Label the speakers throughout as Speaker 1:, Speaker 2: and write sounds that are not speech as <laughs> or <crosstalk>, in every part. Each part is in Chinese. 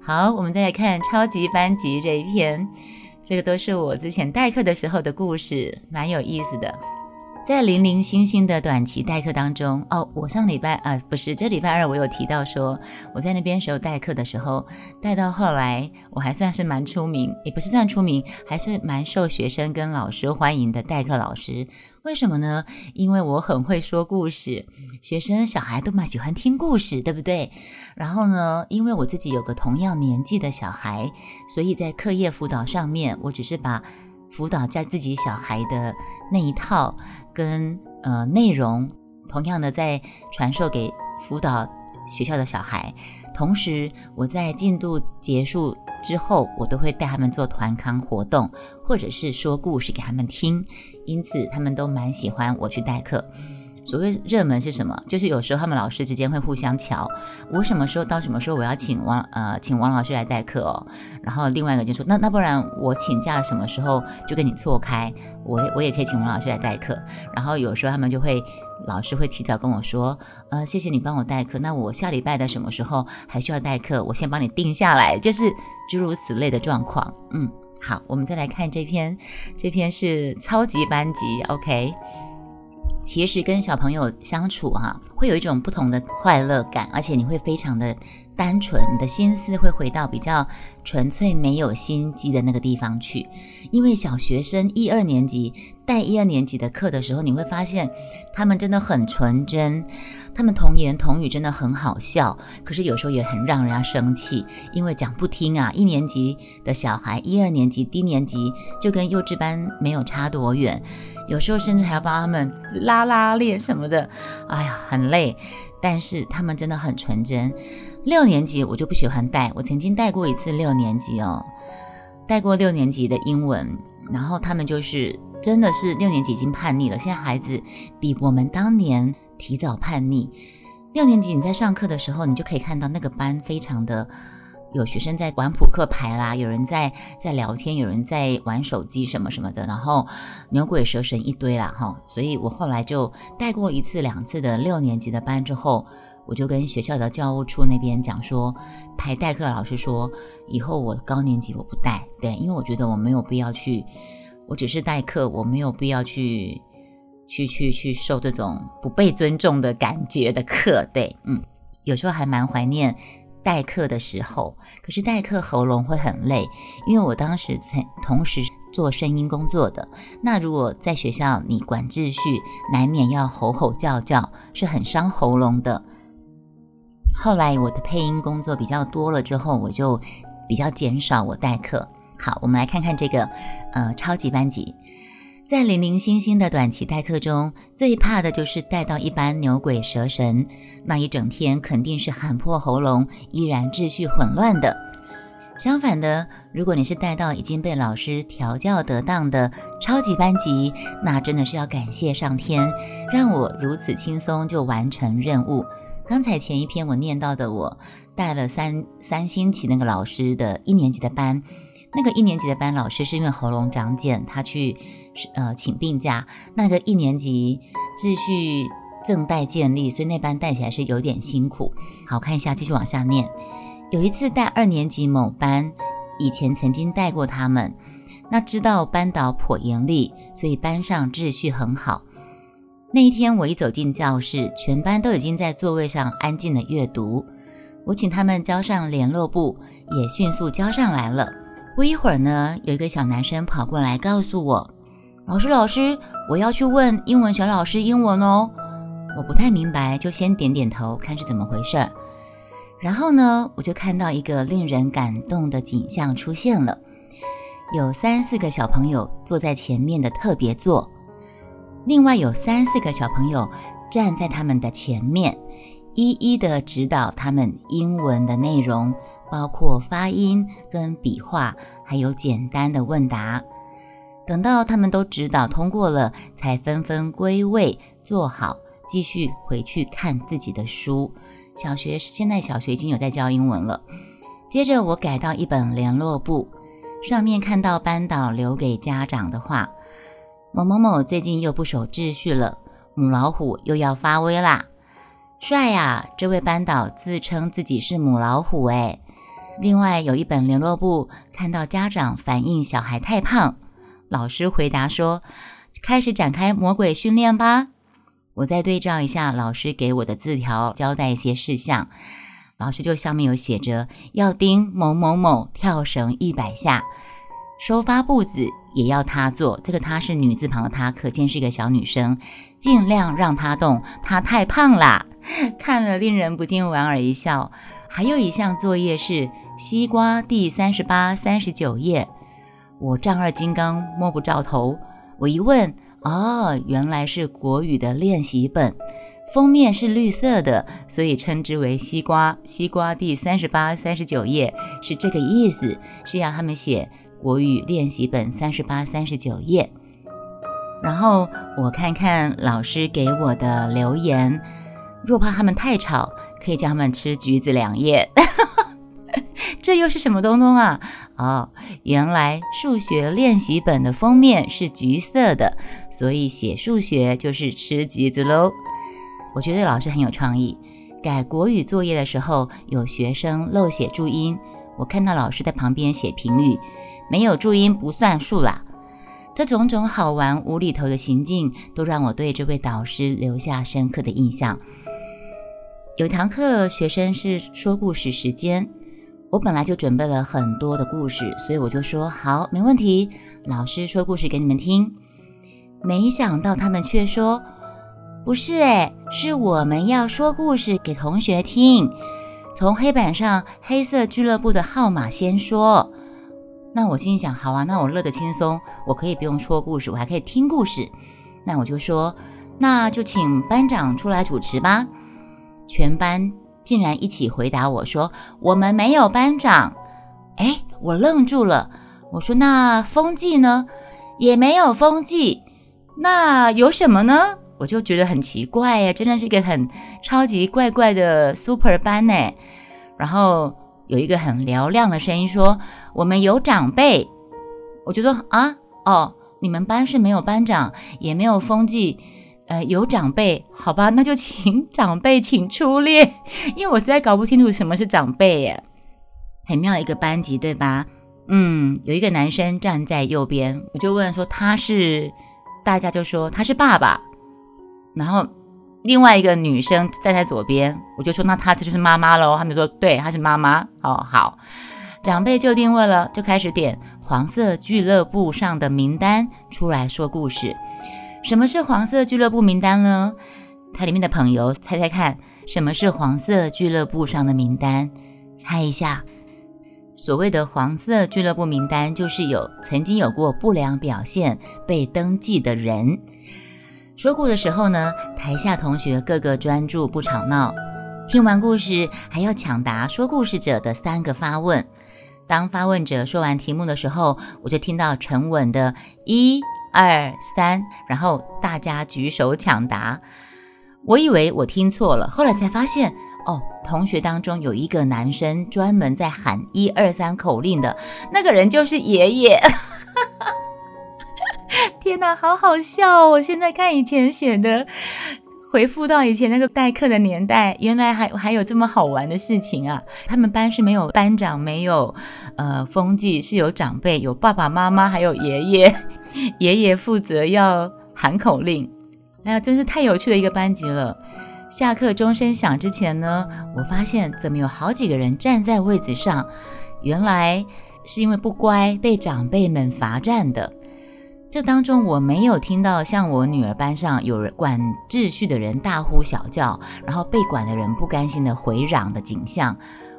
Speaker 1: 好，我们再来看超级班级这一篇，这个都是我之前代课的时候的故事，蛮有意思的。在零零星星的短期代课当中，哦，我上礼拜啊，不是这礼拜二，我有提到说，我在那边时候代课的时候，带到后来，我还算是蛮出名，也不是算出名，还是蛮受学生跟老师欢迎的代课老师。为什么呢？因为我很会说故事，学生小孩都蛮喜欢听故事，对不对？然后呢，因为我自己有个同样年纪的小孩，所以在课业辅导上面，我只是把。辅导在自己小孩的那一套跟呃内容，同样的在传授给辅导学校的小孩。同时，我在进度结束之后，我都会带他们做团康活动，或者是说故事给他们听。因此，他们都蛮喜欢我去代课。所谓热门是什么？就是有时候他们老师之间会互相瞧，我什么时候到什么时候我要请王呃请王老师来代课哦，然后另外一个就说那那不然我请假什么时候就跟你错开，我我也可以请王老师来代课。然后有时候他们就会老师会提早跟我说，呃谢谢你帮我代课，那我下礼拜的什么时候还需要代课，我先帮你定下来，就是诸如此类的状况。嗯，好，我们再来看这篇，这篇是超级班级，OK。其实跟小朋友相处哈，会有一种不同的快乐感，而且你会非常的单纯，你的心思会回到比较纯粹、没有心机的那个地方去。因为小学生一二年级带一二年级的课的时候，你会发现他们真的很纯真，他们童言童语真的很好笑，可是有时候也很让人家生气，因为讲不听啊。一年级的小孩，一二年级低年级就跟幼稚班没有差多远。有时候甚至还要帮他们拉拉链什么的，哎呀，很累。但是他们真的很纯真。六年级我就不喜欢带，我曾经带过一次六年级哦，带过六年级的英文，然后他们就是真的是六年级已经叛逆了。现在孩子比我们当年提早叛逆。六年级你在上课的时候，你就可以看到那个班非常的。有学生在玩扑克牌啦，有人在在聊天，有人在玩手机什么什么的，然后牛鬼蛇神一堆啦哈，所以我后来就带过一次两次的六年级的班之后，我就跟学校的教务处那边讲说，排代课老师说以后我高年级我不带，对，因为我觉得我没有必要去，我只是代课，我没有必要去去去去受这种不被尊重的感觉的课，对，嗯，有时候还蛮怀念。代课的时候，可是代课喉咙会很累，因为我当时曾同时做声音工作的。那如果在学校你管秩序，难免要吼吼叫叫，是很伤喉咙的。后来我的配音工作比较多了之后，我就比较减少我代课。好，我们来看看这个呃超级班级。在零零星星的短期代课中，最怕的就是带到一班牛鬼蛇神，那一整天肯定是喊破喉咙，依然秩序混乱的。相反的，如果你是带到已经被老师调教得当的超级班级，那真的是要感谢上天，让我如此轻松就完成任务。刚才前一篇我念到的，我带了三三星期那个老师的一年级的班。那个一年级的班老师是因为喉咙长茧，他去呃请病假。那个一年级秩序正待建立，所以那班带起来是有点辛苦。好看一下，继续往下念。有一次带二年级某班，以前曾经带过他们，那知道班导颇严厉，所以班上秩序很好。那一天我一走进教室，全班都已经在座位上安静的阅读。我请他们交上联络簿，也迅速交上来了。不一会儿呢，有一个小男生跑过来告诉我：“老师，老师，我要去问英文小老师英文哦。”我不太明白，就先点点头，看是怎么回事。然后呢，我就看到一个令人感动的景象出现了：有三四个小朋友坐在前面的特别座，另外有三四个小朋友站在他们的前面，一一的指导他们英文的内容。包括发音跟笔画，还有简单的问答。等到他们都指导通过了，才纷纷归位坐好，继续回去看自己的书。小学现在小学已经有在教英文了。接着我改到一本联络簿，上面看到班导留给家长的话：某某某最近又不守秩序了，母老虎又要发威啦！帅呀！这位班导自称自己是母老虎，诶。另外有一本联络簿，看到家长反映小孩太胖，老师回答说：“开始展开魔鬼训练吧。”我再对照一下老师给我的字条，交代一些事项。老师就上面有写着要盯某某某跳绳一百下，收发步子也要他做。这个他是女字旁的他，可见是一个小女生。尽量让他动，他太胖啦。看了令人不禁莞尔一笑。还有一项作业是西瓜第三十八、三十九页。我丈二金刚摸不着头。我一问。哦，原来是国语的练习本，封面是绿色的，所以称之为西瓜。西瓜第三十八、三十九页是这个意思，是要他们写国语练习本三十八、三十九页。然后我看看老师给我的留言，若怕他们太吵，可以叫他们吃橘子两叶。<laughs> 这又是什么东东啊？哦，原来数学练习本的封面是橘色的，所以写数学就是吃橘子喽。我觉得老师很有创意。改国语作业的时候，有学生漏写注音，我看到老师在旁边写评语，没有注音不算数啦。这种种好玩无厘头的行径，都让我对这位导师留下深刻的印象。有堂课，学生是说故事时间。我本来就准备了很多的故事，所以我就说好，没问题。老师说故事给你们听。没想到他们却说不是，诶，是我们要说故事给同学听。从黑板上黑色俱乐部的号码先说。那我心想，好啊，那我乐得轻松，我可以不用说故事，我还可以听故事。那我就说，那就请班长出来主持吧。全班。竟然一起回答我说：“我们没有班长。”哎，我愣住了。我说：“那风纪呢？也没有风纪。那有什么呢？”我就觉得很奇怪呀，真的是一个很超级怪怪的 super 班呢。然后有一个很嘹亮的声音说：“我们有长辈。”我就说：“啊，哦，你们班是没有班长，也没有风纪。”呃，有长辈，好吧，那就请 <laughs> 长辈请出列，因为我实在搞不清楚什么是长辈耶。很妙一个班级，对吧？嗯，有一个男生站在右边，我就问说他是，大家就说他是爸爸。然后另外一个女生站在左边，我就说那他这就是妈妈喽。他们说对，她是妈妈。哦，好，长辈就定位了，就开始点黄色俱乐部上的名单出来说故事。什么是黄色俱乐部名单呢？它里面的朋友猜猜看，什么是黄色俱乐部上的名单？猜一下。所谓的黄色俱乐部名单，就是有曾经有过不良表现被登记的人。说故的时候呢，台下同学个个专注不吵闹，听完故事还要抢答说故事者的三个发问。当发问者说完题目的时候，我就听到沉稳的一。二三，然后大家举手抢答。我以为我听错了，后来才发现，哦，同学当中有一个男生专门在喊一二三口令的，那个人就是爷爷。<laughs> 天哪，好好笑！我现在看以前写的。回复到以前那个代课的年代，原来还还有这么好玩的事情啊！他们班是没有班长，没有呃风纪，是有长辈，有爸爸妈妈，还有爷爷。<laughs> 爷爷负责要喊口令，哎呀，真是太有趣的一个班级了。下课钟声响之前呢，我发现怎么有好几个人站在位子上，原来是因为不乖被长辈们罚站的。这当中我没有听到像我女儿班上有人管秩序的人大呼小叫，然后被管的人不甘心的回嚷的景象。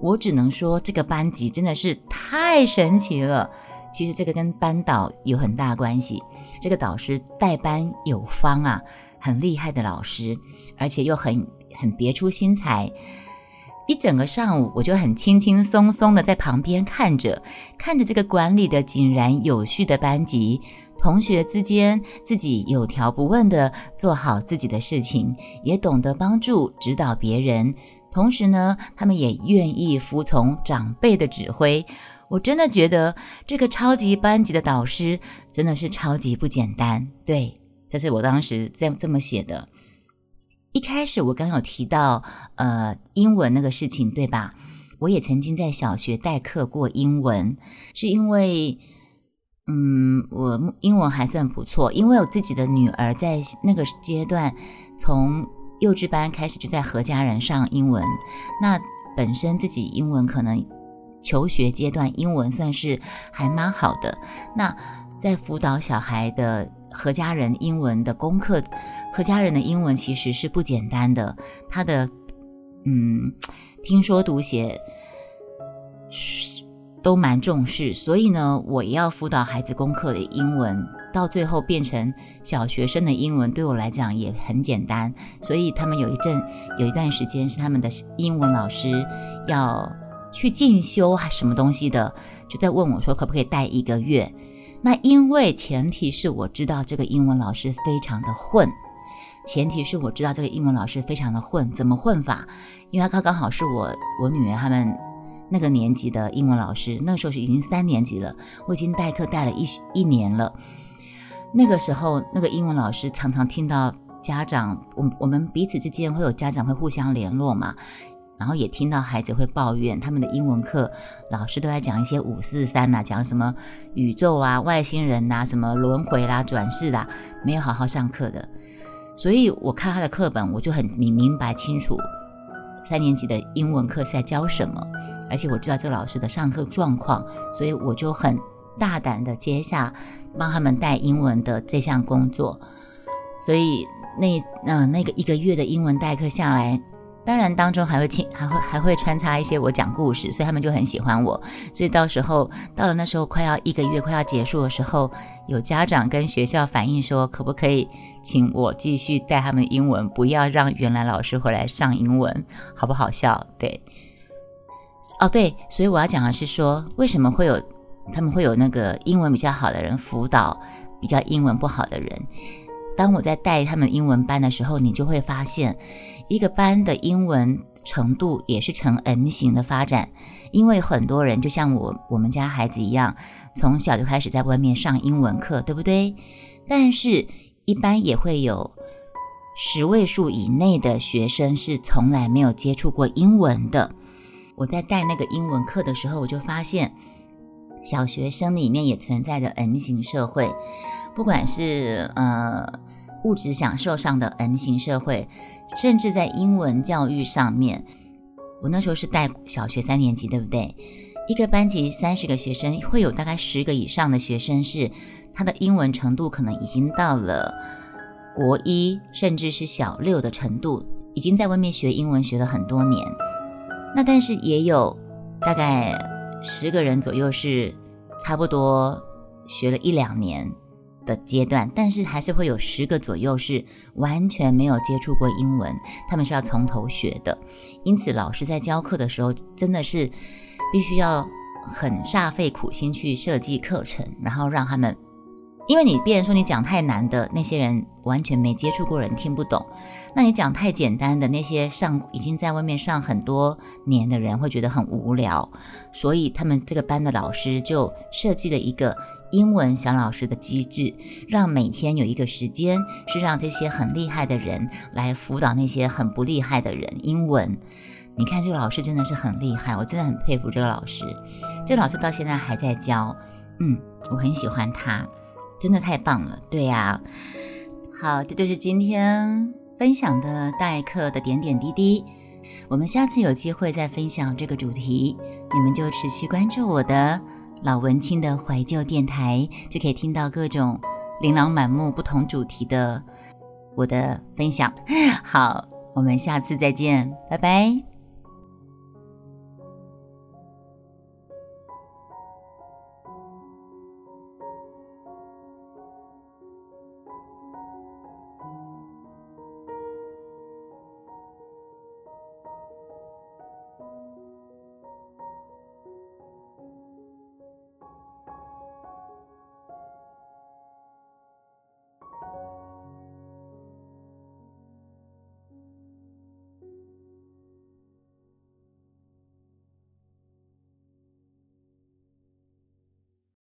Speaker 1: 我只能说这个班级真的是太神奇了。其实这个跟班导有很大关系。这个导师带班有方啊，很厉害的老师，而且又很很别出心裁。一整个上午我就很轻轻松松的在旁边看着，看着这个管理的井然有序的班级。同学之间，自己有条不紊地做好自己的事情，也懂得帮助指导别人。同时呢，他们也愿意服从长辈的指挥。我真的觉得这个超级班级的导师真的是超级不简单。对，这是我当时这样这么写的。一开始我刚有提到，呃，英文那个事情，对吧？我也曾经在小学代课过英文，是因为，嗯，我英文还算不错，因为我自己的女儿在那个阶段，从幼稚班开始就在何家人上英文，那本身自己英文可能求学阶段英文算是还蛮好的，那在辅导小孩的何家人英文的功课，何家人的英文其实是不简单的，他的，嗯。听说读写都蛮重视，所以呢，我也要辅导孩子功课的英文，到最后变成小学生的英文，对我来讲也很简单。所以他们有一阵有一段时间是他们的英文老师要去进修还什么东西的，就在问我说可不可以带一个月。那因为前提是我知道这个英文老师非常的混。前提是我知道这个英文老师非常的混，怎么混法？因为他刚刚好是我我女儿他们那个年级的英文老师，那时候是已经三年级了，我已经代课带了一一年了。那个时候，那个英文老师常常听到家长，我我们彼此之间会有家长会互相联络嘛，然后也听到孩子会抱怨他们的英文课老师都在讲一些五四三呐，讲什么宇宙啊、外星人呐、什么轮回啦、转世啦，没有好好上课的。所以我看他的课本，我就很明明白清楚三年级的英文课是在教什么，而且我知道这个老师的上课状况，所以我就很大胆的接下帮他们带英文的这项工作。所以那嗯那个一个月的英文代课下来。当然，当中还会，还会还会穿插一些我讲故事，所以他们就很喜欢我。所以到时候到了那时候快要一个月快要结束的时候，有家长跟学校反映说，可不可以请我继续带他们英文，不要让原来老师回来上英文，好不好笑？对，哦对，所以我要讲的是说，为什么会有他们会有那个英文比较好的人辅导比较英文不好的人？当我在带他们英文班的时候，你就会发现。一个班的英文程度也是呈 M 型的发展，因为很多人就像我我们家孩子一样，从小就开始在外面上英文课，对不对？但是，一般也会有十位数以内的学生是从来没有接触过英文的。我在带那个英文课的时候，我就发现，小学生里面也存在着 M 型社会，不管是呃物质享受上的 M 型社会。甚至在英文教育上面，我那时候是带小学三年级，对不对？一个班级三十个学生，会有大概十个以上的学生是他的英文程度可能已经到了国一，甚至是小六的程度，已经在外面学英文学了很多年。那但是也有大概十个人左右是差不多学了一两年。的阶段，但是还是会有十个左右是完全没有接触过英文，他们是要从头学的。因此，老师在教课的时候，真的是必须要很煞费苦心去设计课程，然后让他们，因为你别人说你讲太难的那些人完全没接触过人听不懂，那你讲太简单的那些上已经在外面上很多年的人会觉得很无聊，所以他们这个班的老师就设计了一个。英文小老师的机制，让每天有一个时间是让这些很厉害的人来辅导那些很不厉害的人。英文，你看这个老师真的是很厉害，我真的很佩服这个老师。这个老师到现在还在教，嗯，我很喜欢他，真的太棒了。对呀，好，这就是今天分享的代课的点点滴滴。我们下次有机会再分享这个主题，你们就持续关注我的。老文青的怀旧电台，就可以听到各种琳琅满目、不同主题的我的分享。好，我们下次再见，拜拜。